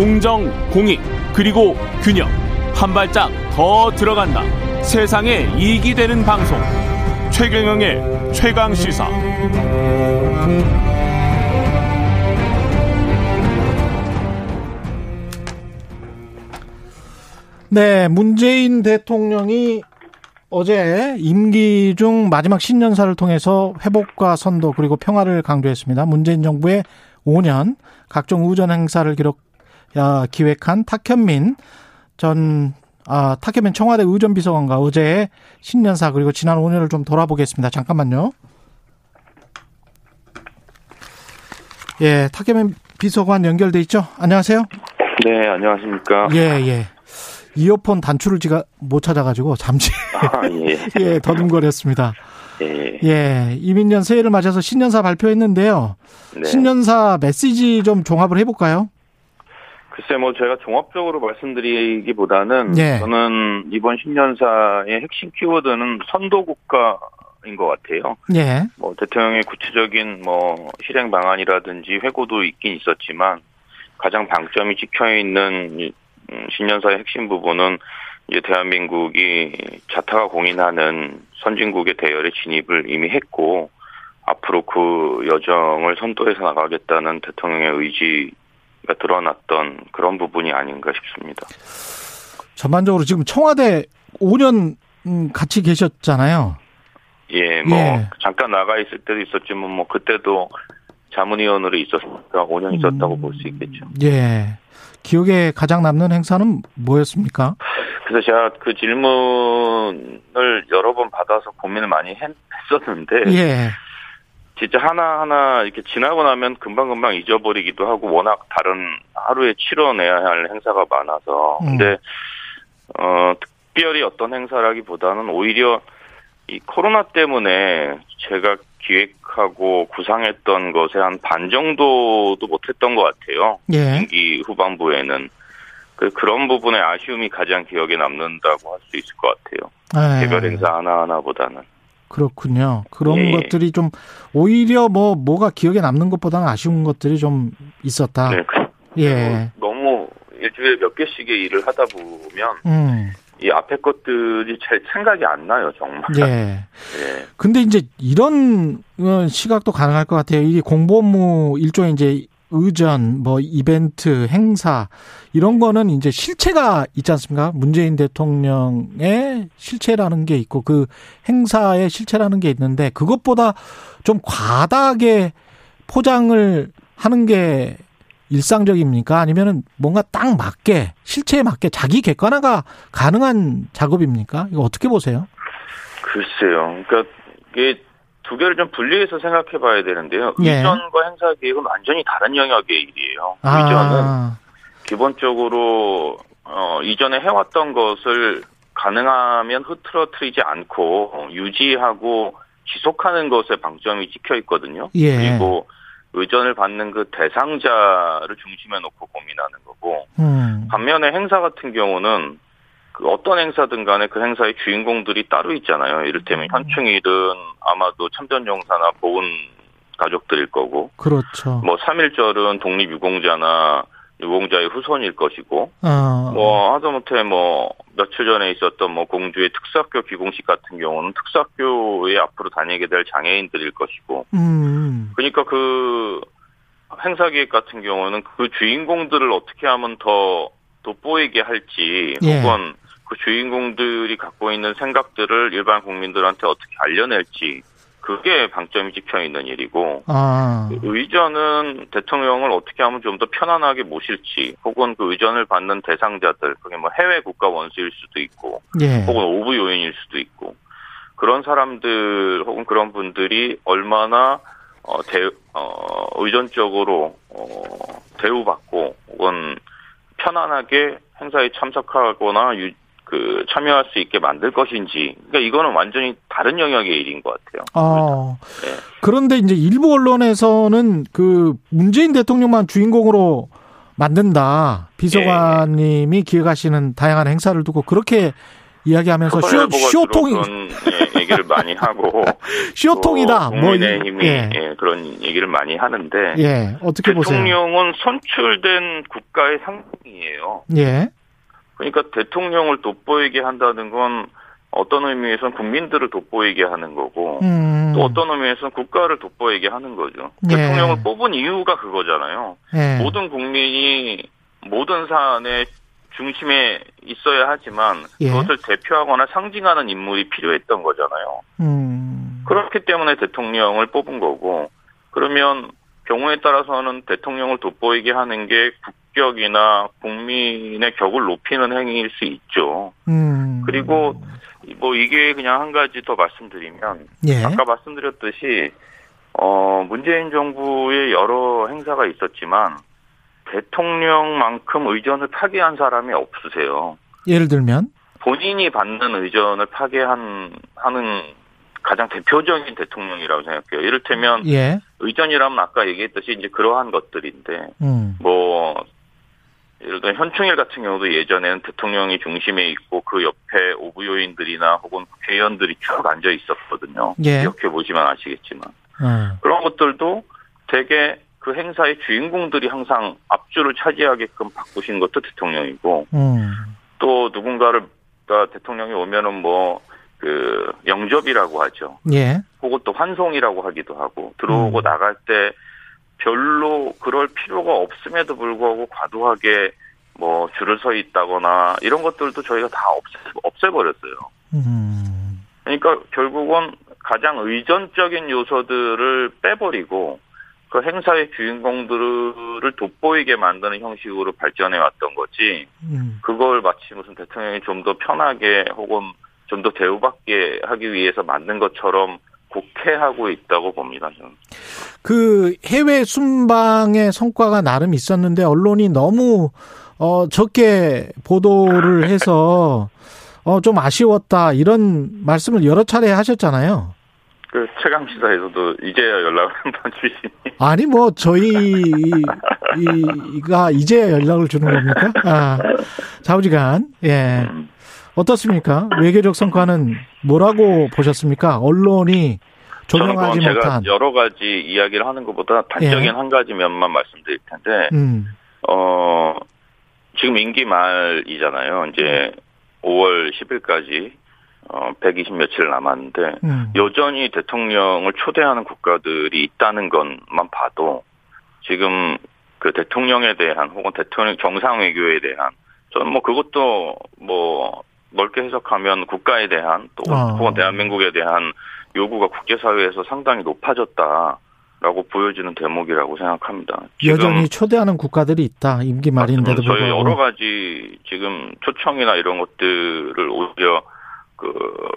공정, 공익, 그리고 균형. 한 발짝 더 들어간다. 세상에 이익이 되는 방송. 최경영의 최강 시사. 네, 문재인 대통령이 어제 임기 중 마지막 신년사를 통해서 회복과 선도 그리고 평화를 강조했습니다. 문재인 정부의 5년 각종 우전 행사를 기록 기획한 탁현민 전 아, 탁현민 청와대 의전비서관과 어제의 신년사 그리고 지난 5년을 좀 돌아보겠습니다. 잠깐만요. 예, 탁현민 비서관 연결돼 있죠? 안녕하세요. 네, 안녕하십니까. 예, 예. 이어폰 단추를 제가 못 찾아가지고 잠시 아, 예. 예, 더듬거렸습니다. 예. 예, 이민년 새해를 맞아서 신년사 발표했는데요. 네. 신년사 메시지 좀 종합을 해볼까요? 글쎄, 뭐 제가 종합적으로 말씀드리기보다는 예. 저는 이번 신년사의 핵심 키워드는 선도국가인 것 같아요. 예. 뭐 대통령의 구체적인 뭐 실행 방안이라든지 회고도 있긴 있었지만 가장 방점이 찍혀 있는 음, 신년사의 핵심 부분은 이제 대한민국이 자타가 공인하는 선진국의 대열에 진입을 이미 했고 앞으로 그 여정을 선도해서 나가겠다는 대통령의 의지가 드러났던 그런 부분이 아닌가 싶습니다. 전반적으로 지금 청와대 5년 음, 같이 계셨잖아요. 예, 뭐 예. 잠깐 나가 있을 때도 있었지만 뭐 그때도 자문위원으로 있었으니까 5년 있었다고 음, 볼수 있겠죠. 예. 기억에 가장 남는 행사는 뭐였습니까? 그래서 제가 그 질문을 여러 번 받아서 고민을 많이 했, 었는데 예. 진짜 하나하나 이렇게 지나고 나면 금방금방 잊어버리기도 하고 워낙 다른 하루에 치러내야 할 행사가 많아서 음. 근데 어 특별히 어떤 행사라기보다는 오히려 이 코로나 때문에 제가 기획하고 구상했던 것에 한 반 정도도 못했던 것 같아요. 예. 임기 후반부에는 그 그런 부분의 아쉬움이 가장 기억에 남는다고 할 수 있을 것 같아요. 예. 개별 행사 하나 하나보다는. 그렇군요. 그런 예. 것들이 좀 오히려 뭐 뭐가 기억에 남는 것보다는 아쉬운 것들이 좀 있었다. 네. 그 예. 너무 일주일에 몇 개씩의 일을 하다 보면 음. 이 앞에 것들이 잘 생각이 안 나요, 정말. 예. 예. 근데 이제 이런 시각도 가능할 것 같아요. 이게 공보무 일종의 이제 의전, 뭐 이벤트, 행사 이런 거는 이제 실체가 있지 않습니까? 문재인 대통령의 실체라는 게 있고 그 행사의 실체라는 게 있는데 그것보다 좀 과다하게 포장을 하는 게 일상적입니까? 아니면은 뭔가 딱 맞게 실체에 맞게 자기 객관화가 가능한 작업입니까? 이거 어떻게 보세요? 글쎄요. 그러니까 이게 두 개를 좀 분리해서 생각해 봐야 되는데요. 예. 의전과 행사 계획은 완전히 다른 영역의 일이에요. 아. 의전은 기본적으로 어 이전에 해왔던 것을 가능하면 흐트러트리지 않고 유지하고 지속하는 것에 방점이 찍혀 있거든요. 예. 그리고 의전을 받는 그 대상자를 중심에 놓고 고민하는 거고 음. 반면에 행사 같은 경우는 그 어떤 행사든 간에 그 행사의 주인공들이 따로 있잖아요. 이를테면 음. 현충일은 아마도 참전용사나 보훈 가족들일 거고 그렇죠. 뭐 3.1절은 독립유공자나 유공자의 후손일 것이고 어. 뭐 하다못해 뭐 며칠 전에 있었던 뭐 공주의 특수학교 귀공식 같은 경우는 특수학교에 앞으로 다니게 될 장애인들일 것이고 음. 그러니까 그 행사 계획 같은 경우는 그 주인공들을 어떻게 하면 더 돋보이게 할지 예. 혹은 그 주인공들이 갖고 있는 생각들을 일반 국민들한테 어떻게 알려낼지 그게 방점이 찍혀 있는 일이고 아. 그 의전은 대통령을 어떻게 하면 좀 더 편안하게 모실지 혹은 그 의전을 받는 대상자들 그게 뭐 해외 국가 원수일 수도 있고 예. 혹은 오부 요인일 수도 있고 그런 사람들 혹은 그런 분들이 얼마나 어, 대, 어, 의전적으로 어, 대우받고 혹은 편안하게 행사에 참석하거나 유, 그 참여할 수 있게 만들 것인지 그러니까 이거는 완전히 다른 영역의 일인 것 같아요. 아, 네. 그런데 이제 일부 언론에서는 그 문재인 대통령만 주인공으로 만든다 비서관님이 네. 기획하시는 다양한 행사를 두고 그렇게 이야기하면서 쇼, 쇼통이 예, 얘기를 많이 하고 쇼통이다. 뭐 국민의힘이 예. 예, 그런 얘기를 많이 하는데 예, 어떻게 대통령은 보세요? 선출된 국가의 상징이에요. 예. 그러니까 대통령을 돋보이게 한다는 건 어떤 의미에서는 국민들을 돋보이게 하는 거고 음. 또 어떤 의미에서는 국가를 돋보이게 하는 거죠. 예. 대통령을 뽑은 이유가 그거잖아요. 예. 모든 국민이 모든 사안의 중심에 있어야 하지만 예. 그것을 대표하거나 상징하는 인물이 필요했던 거잖아요. 음. 그렇기 때문에 대통령을 뽑은 거고 그러면 경우에 따라서는 대통령을 돋보이게 하는 게 국격이나 국민의 격을 높이는 행위일 수 있죠. 음. 그리고 뭐 이게 그냥 한 가지 더 말씀드리면 예. 아까 말씀드렸듯이 어 문재인 정부의 여러 행사가 있었지만 대통령만큼 의전을 파괴한 사람이 없으세요. 예를 들면 본인이 받는 의전을 파괴한 하는 가장 대표적인 대통령이라고 생각해요. 이를테면 예. 의전이라면 아까 얘기했듯이 이제 그러한 것들인데 음. 뭐 예를 들어 현충일 같은 경우도 예전에는 대통령이 중심에 있고 그 옆에 오부 요인들이나 혹은 국회의원들이 쭉 앉아 있었거든요. 예. 기억해 보시면 아시겠지만 음. 그런 것들도 되게 그 행사의 주인공들이 항상 앞줄을 차지하게끔 바꾸신 것도 대통령이고 음. 또 누군가를 대통령이 오면은 뭐 그 영접이라고 하죠. 예. 혹은 또 환송이라고 하기도 하고 들어오고 음. 나갈 때 별로 그럴 필요가 없음에도 불구하고 과도하게 뭐 줄을 서 있다거나 이런 것들도 저희가 다 없애, 없애버렸어요. 음. 그러니까 결국은 가장 의존적인 요소들을 빼버리고 그 행사의 주인공들을 돋보이게 만드는 형식으로 발전해 왔던 거지. 음. 그걸 마치 무슨 대통령이 좀 더 편하게 혹은 좀 더 대우받게 하기 위해서 만든 것처럼 국회하고 있다고 봅니다. 저는. 그 해외 순방의 성과가 나름 있었는데 언론이 너무 어 적게 보도를 해서 어 좀 아쉬웠다 이런 말씀을 여러 차례 하셨잖아요. 그 최강 시사에서도 이제야 연락을 한번 주시니. 아니 뭐 저희가 이제야 연락을 주는 겁니까? 아, 좌우지간 예 음. 어떻습니까? 외교적 성과는 뭐라고 보셨습니까? 언론이 조명하지 제가 못한 여러 가지 이야기를 하는 것보다 단적인 예. 한 가지 면만 말씀드릴 텐데 음. 어 지금 임기 말이잖아요. 이제 음. 5월 10일까지 어, 120 며칠 남았는데 음. 여전히 대통령을 초대하는 국가들이 있다는 것만 봐도 지금 그 대통령에 대한 혹은 대통령 정상 외교에 대한 저는 뭐 그것도 뭐 넓게 해석하면 국가에 대한 또 어. 혹은 대한민국에 대한 요구가 국제사회에서 상당히 높아졌다. 라고 보여지는 대목이라고 생각합니다. 여전히 초대하는 국가들이 있다. 임기 말인데도 불구하고. 저희 여러 가지 지금 초청이나 이런 것들을 오히려 그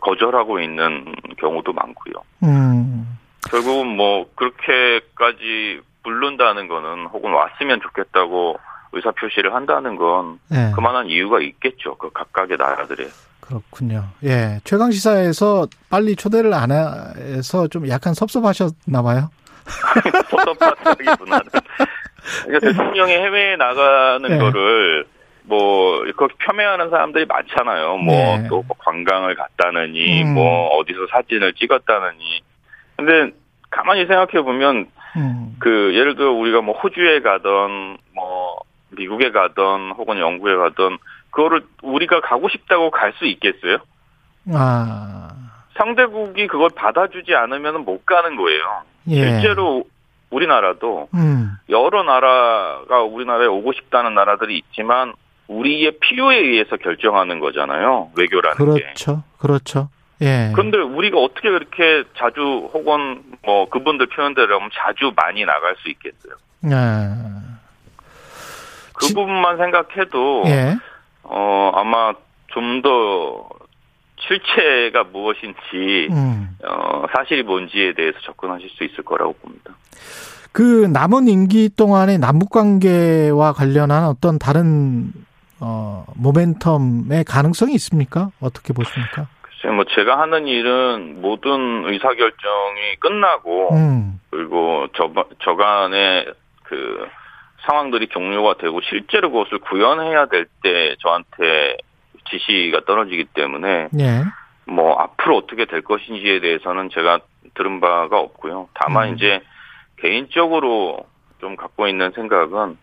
거절하고 있는 경우도 많고요. 음. 결국은 뭐 그렇게까지 부른다는 거는 혹은 왔으면 좋겠다고 의사 표시를 한다는 건 네. 그만한 이유가 있겠죠. 그 각각의 나라들의. 그렇군요. 예. 최강 시사에서 빨리 초대를 안 해서 좀 약간 섭섭하셨나 봐요. 섭섭하다기보다는 그러니까 대통령이 해외에 나가는 네. 거를 뭐 그렇게 폄훼하는 사람들이 많잖아요. 뭐또 네. 뭐 관광을 갔다느니 음. 뭐 어디서 사진을 찍었다느니. 근데 가만히 생각해 보면 음. 그 예를 들어 우리가 뭐 호주에 가던 뭐 미국에 가던 혹은 영국에 가던 그거를 우리가 가고 싶다고 갈 수 있겠어요? 아. 상대국이 그걸 받아주지 않으면 못 가는 거예요. 예. 실제로 우리나라도 음. 여러 나라가 우리나라에 오고 싶다는 나라들이 있지만 우리의 필요에 의해서 결정하는 거잖아요. 외교라는 그렇죠. 게. 그렇죠. 그렇죠. 예. 그런데 우리가 어떻게 그렇게 자주 혹은 뭐 그분들 표현대로 하면 자주 많이 나갈 수 있겠어요. 예. 그 지... 부분만 생각해도 예. 어 아마 좀 더 실체가 무엇인지 음. 어 사실이 뭔지에 대해서 접근하실 수 있을 거라고 봅니다. 그 남은 임기 동안의 남북 관계와 관련한 어떤 다른 어, 모멘텀의 가능성이 있습니까? 어떻게 보십니까? 글쎄, 뭐 제가 하는 일은 모든 의사 결정이 끝나고 음. 그리고 저 저간의 그 상황들이 종료가 되고 실제로 그것을 구현해야 될 때 저한테 지시가 떨어지기 때문에 네. 뭐 앞으로 어떻게 될 것인지에 대해서는 제가 들은 바가 없고요. 다만 음. 이제 개인적으로 좀 갖고 있는 생각은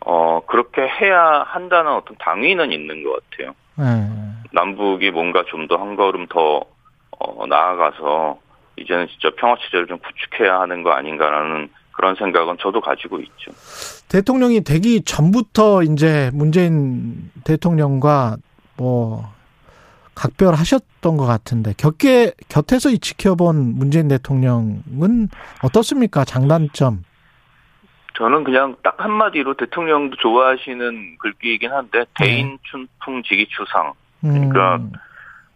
어 그렇게 해야 한다는 어떤 당위는 있는 것 같아요. 음. 남북이 뭔가 좀 더 한 걸음 더 어, 나아가서 이제는 진짜 평화 체제를 좀 구축해야 하는 거 아닌가라는 그런 생각은 저도 가지고 있죠. 대통령이 되기 전부터 이제 문재인 대통령과 뭐 각별하셨던 것 같은데 곁에 곁에서 지켜본 문재인 대통령은 어떻습니까? 장단점. 저는 그냥 딱 한마디로 대통령도 좋아하시는 글귀이긴 한데 대인 춘풍 지기추상. 그러니까 음.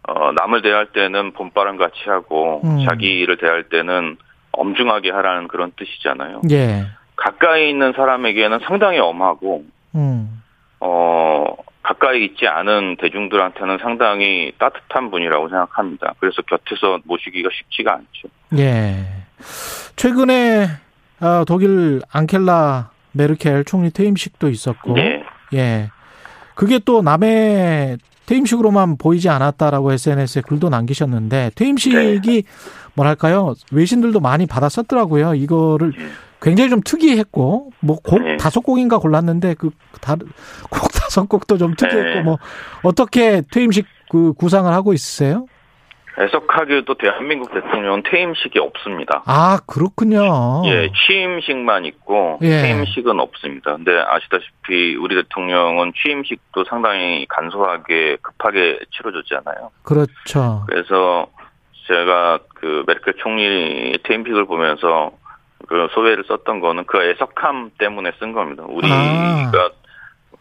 어, 남을 대할 때는 봄바람 같이 하고 음. 자기를 대할 때는 엄중하게 하라는 그런 뜻이잖아요. 예. 가까이 있는 사람에게는 상당히 엄하고 음. 어 가까이 있지 않은 대중들한테는 상당히 따뜻한 분이라고 생각합니다. 그래서 곁에서 모시기가 쉽지가 않죠. 예. 최근에 어, 독일 앙켈라 메르켈 총리 퇴임식도 있었고, 네. 예. 그게 또 남의 퇴임식으로만 보이지 않았다라고 SNS에 글도 남기셨는데 퇴임식이 네. 뭐랄까요 외신들도 많이 받았었더라고요. 이거를 네. 굉장히 좀 특이했고 뭐곡 네. 다섯 곡인가 골랐는데 그 다른 곡 다섯 곡도 좀 특이했고 네. 뭐 어떻게 퇴임식 그 구상을 하고 있으세요? 애석하게도 대한민국 대통령은 퇴임식이 없습니다. 아, 그렇군요. 예, 취임식만 있고 예. 퇴임식은 없습니다. 근데 아시다시피 우리 대통령은 취임식도 상당히 간소하게 급하게 치러졌잖아요. 그렇죠. 그래서 제가 그 메르켈 총리 퇴임식을 보면서 그 소회를 썼던 거는 그 애석함 때문에 쓴 겁니다. 우리가 아.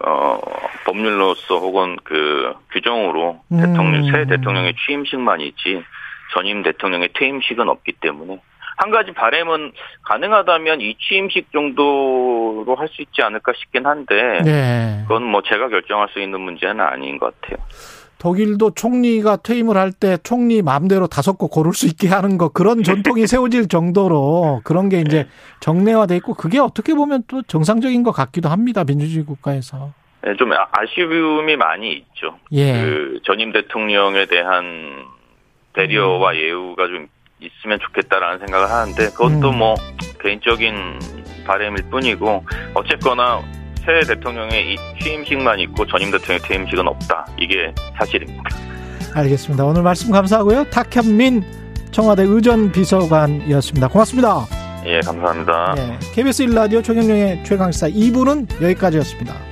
어, 법률로서 혹은 그 규정으로 음. 대통령, 새 대통령의 취임식만 있지 전임 대통령의 퇴임식은 없기 때문에 한 가지 바램은 가능하다면 이 취임식 정도로 할 수 있지 않을까 싶긴 한데 네. 그건 뭐 제가 결정할 수 있는 문제는 아닌 것 같아요. 독일도 총리가 퇴임을 할 때 총리 마음대로 다섯 곡 고를 수 있게 하는 거 그런 전통이 세워질 정도로 그런 게 이제 정례화돼 있고 그게 어떻게 보면 또 정상적인 것 같기도 합니다 민주주의 국가에서. 네, 좀 아쉬움이 많이 있죠. 예. 그 전임 대통령에 대한 배려와 음. 예우가 좀 있으면 좋겠다라는 생각을 하는데 그것도 음. 뭐 개인적인 바램일 뿐이고 어쨌거나 새 대통령의 취임식만 있고 전임 대통령의 퇴임식은 없다. 이게 사실입니다. 알겠습니다. 오늘 말씀 감사하고요. 탁현민 청와대 의전 비서관이었습니다. 고맙습니다. 예, 감사합니다. 네, KBS 1라디오 최경영의 최강시사 2부는 여기까지였습니다.